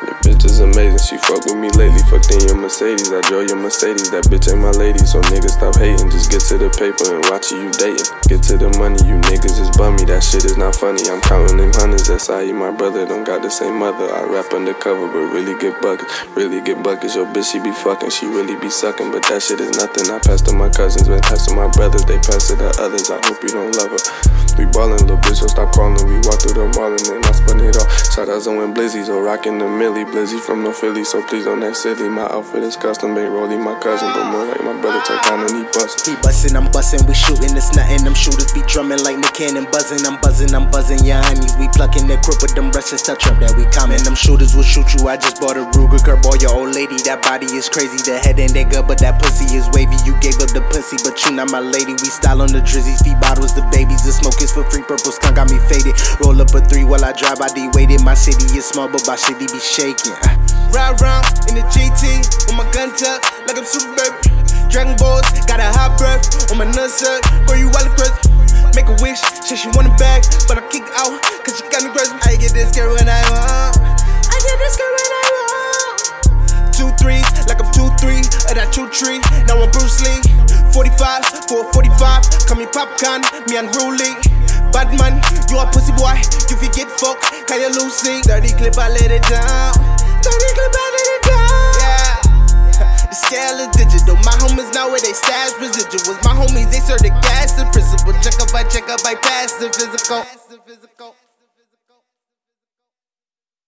The bitch is amazing, she fuck with me lately. Fucked in your Mercedes, I drove your Mercedes. That bitch ain't my lady, so niggas stop hating. Just get to the paper and watch you dating. Get to the money, you niggas is bummy. That shit is not funny. I'm counting them hundreds. That's how you, my brother, don't got the same mother. I rap undercover, but really get buckets. Really get buckets. Your bitch, she be fucking, she really be sucking. But that shit is nothing. I pass to my cousins, been pass to my brothers. They pass to others. I hope you don't love her. We ballin', little bitch, so stop calling. We walk through the mall and then I spun it all. Shout out Blizzy, so rockin' the Millie. Blizzy from no Philly, so please don't act silly. My outfit is custom made, rolling my cousin, but more like my brother. Talk down and he bust. He bustin', I'm bustin', we shootin', it's nothing. Them shooters be drumming like the cannon buzzing. I'm buzzing, I'm buzzing, yeah, honeys. We plucking the crib with them Russians touch up that we coming. Them shooters will shoot you. I just bought a Ruger curveball, your old lady. That body is crazy. The head ain't that good, but that pussy is wavy. You gave up the pussy, but you not my lady. We style on the drizzies, feed bottles, the babies. While I drive, I D-weighted. My city is small, but my city be shaking. Ride round in the GT with my gun tuck like I'm super baby. Dragon balls, got a hot breath on my nutsack. Girl, you wild crazy. Make a wish, said she want it back, but I kick out cause she got me crazy. I get this girl when I want. I get this girl when I want. Two threes, like I'm two three, at that two tree. Now I'm Bruce Lee. 45, 445, call me Popcaan, me unruly. Bad man, you a pussy boy, you forget fuck, can you losing? Dirty clip, I let it down. Dirty clip, I let it down. Yeah. The scale is digital. My homies now where they stash residuals. My homies, they serve the gas the principal. Check up, I check up, I pass the physical.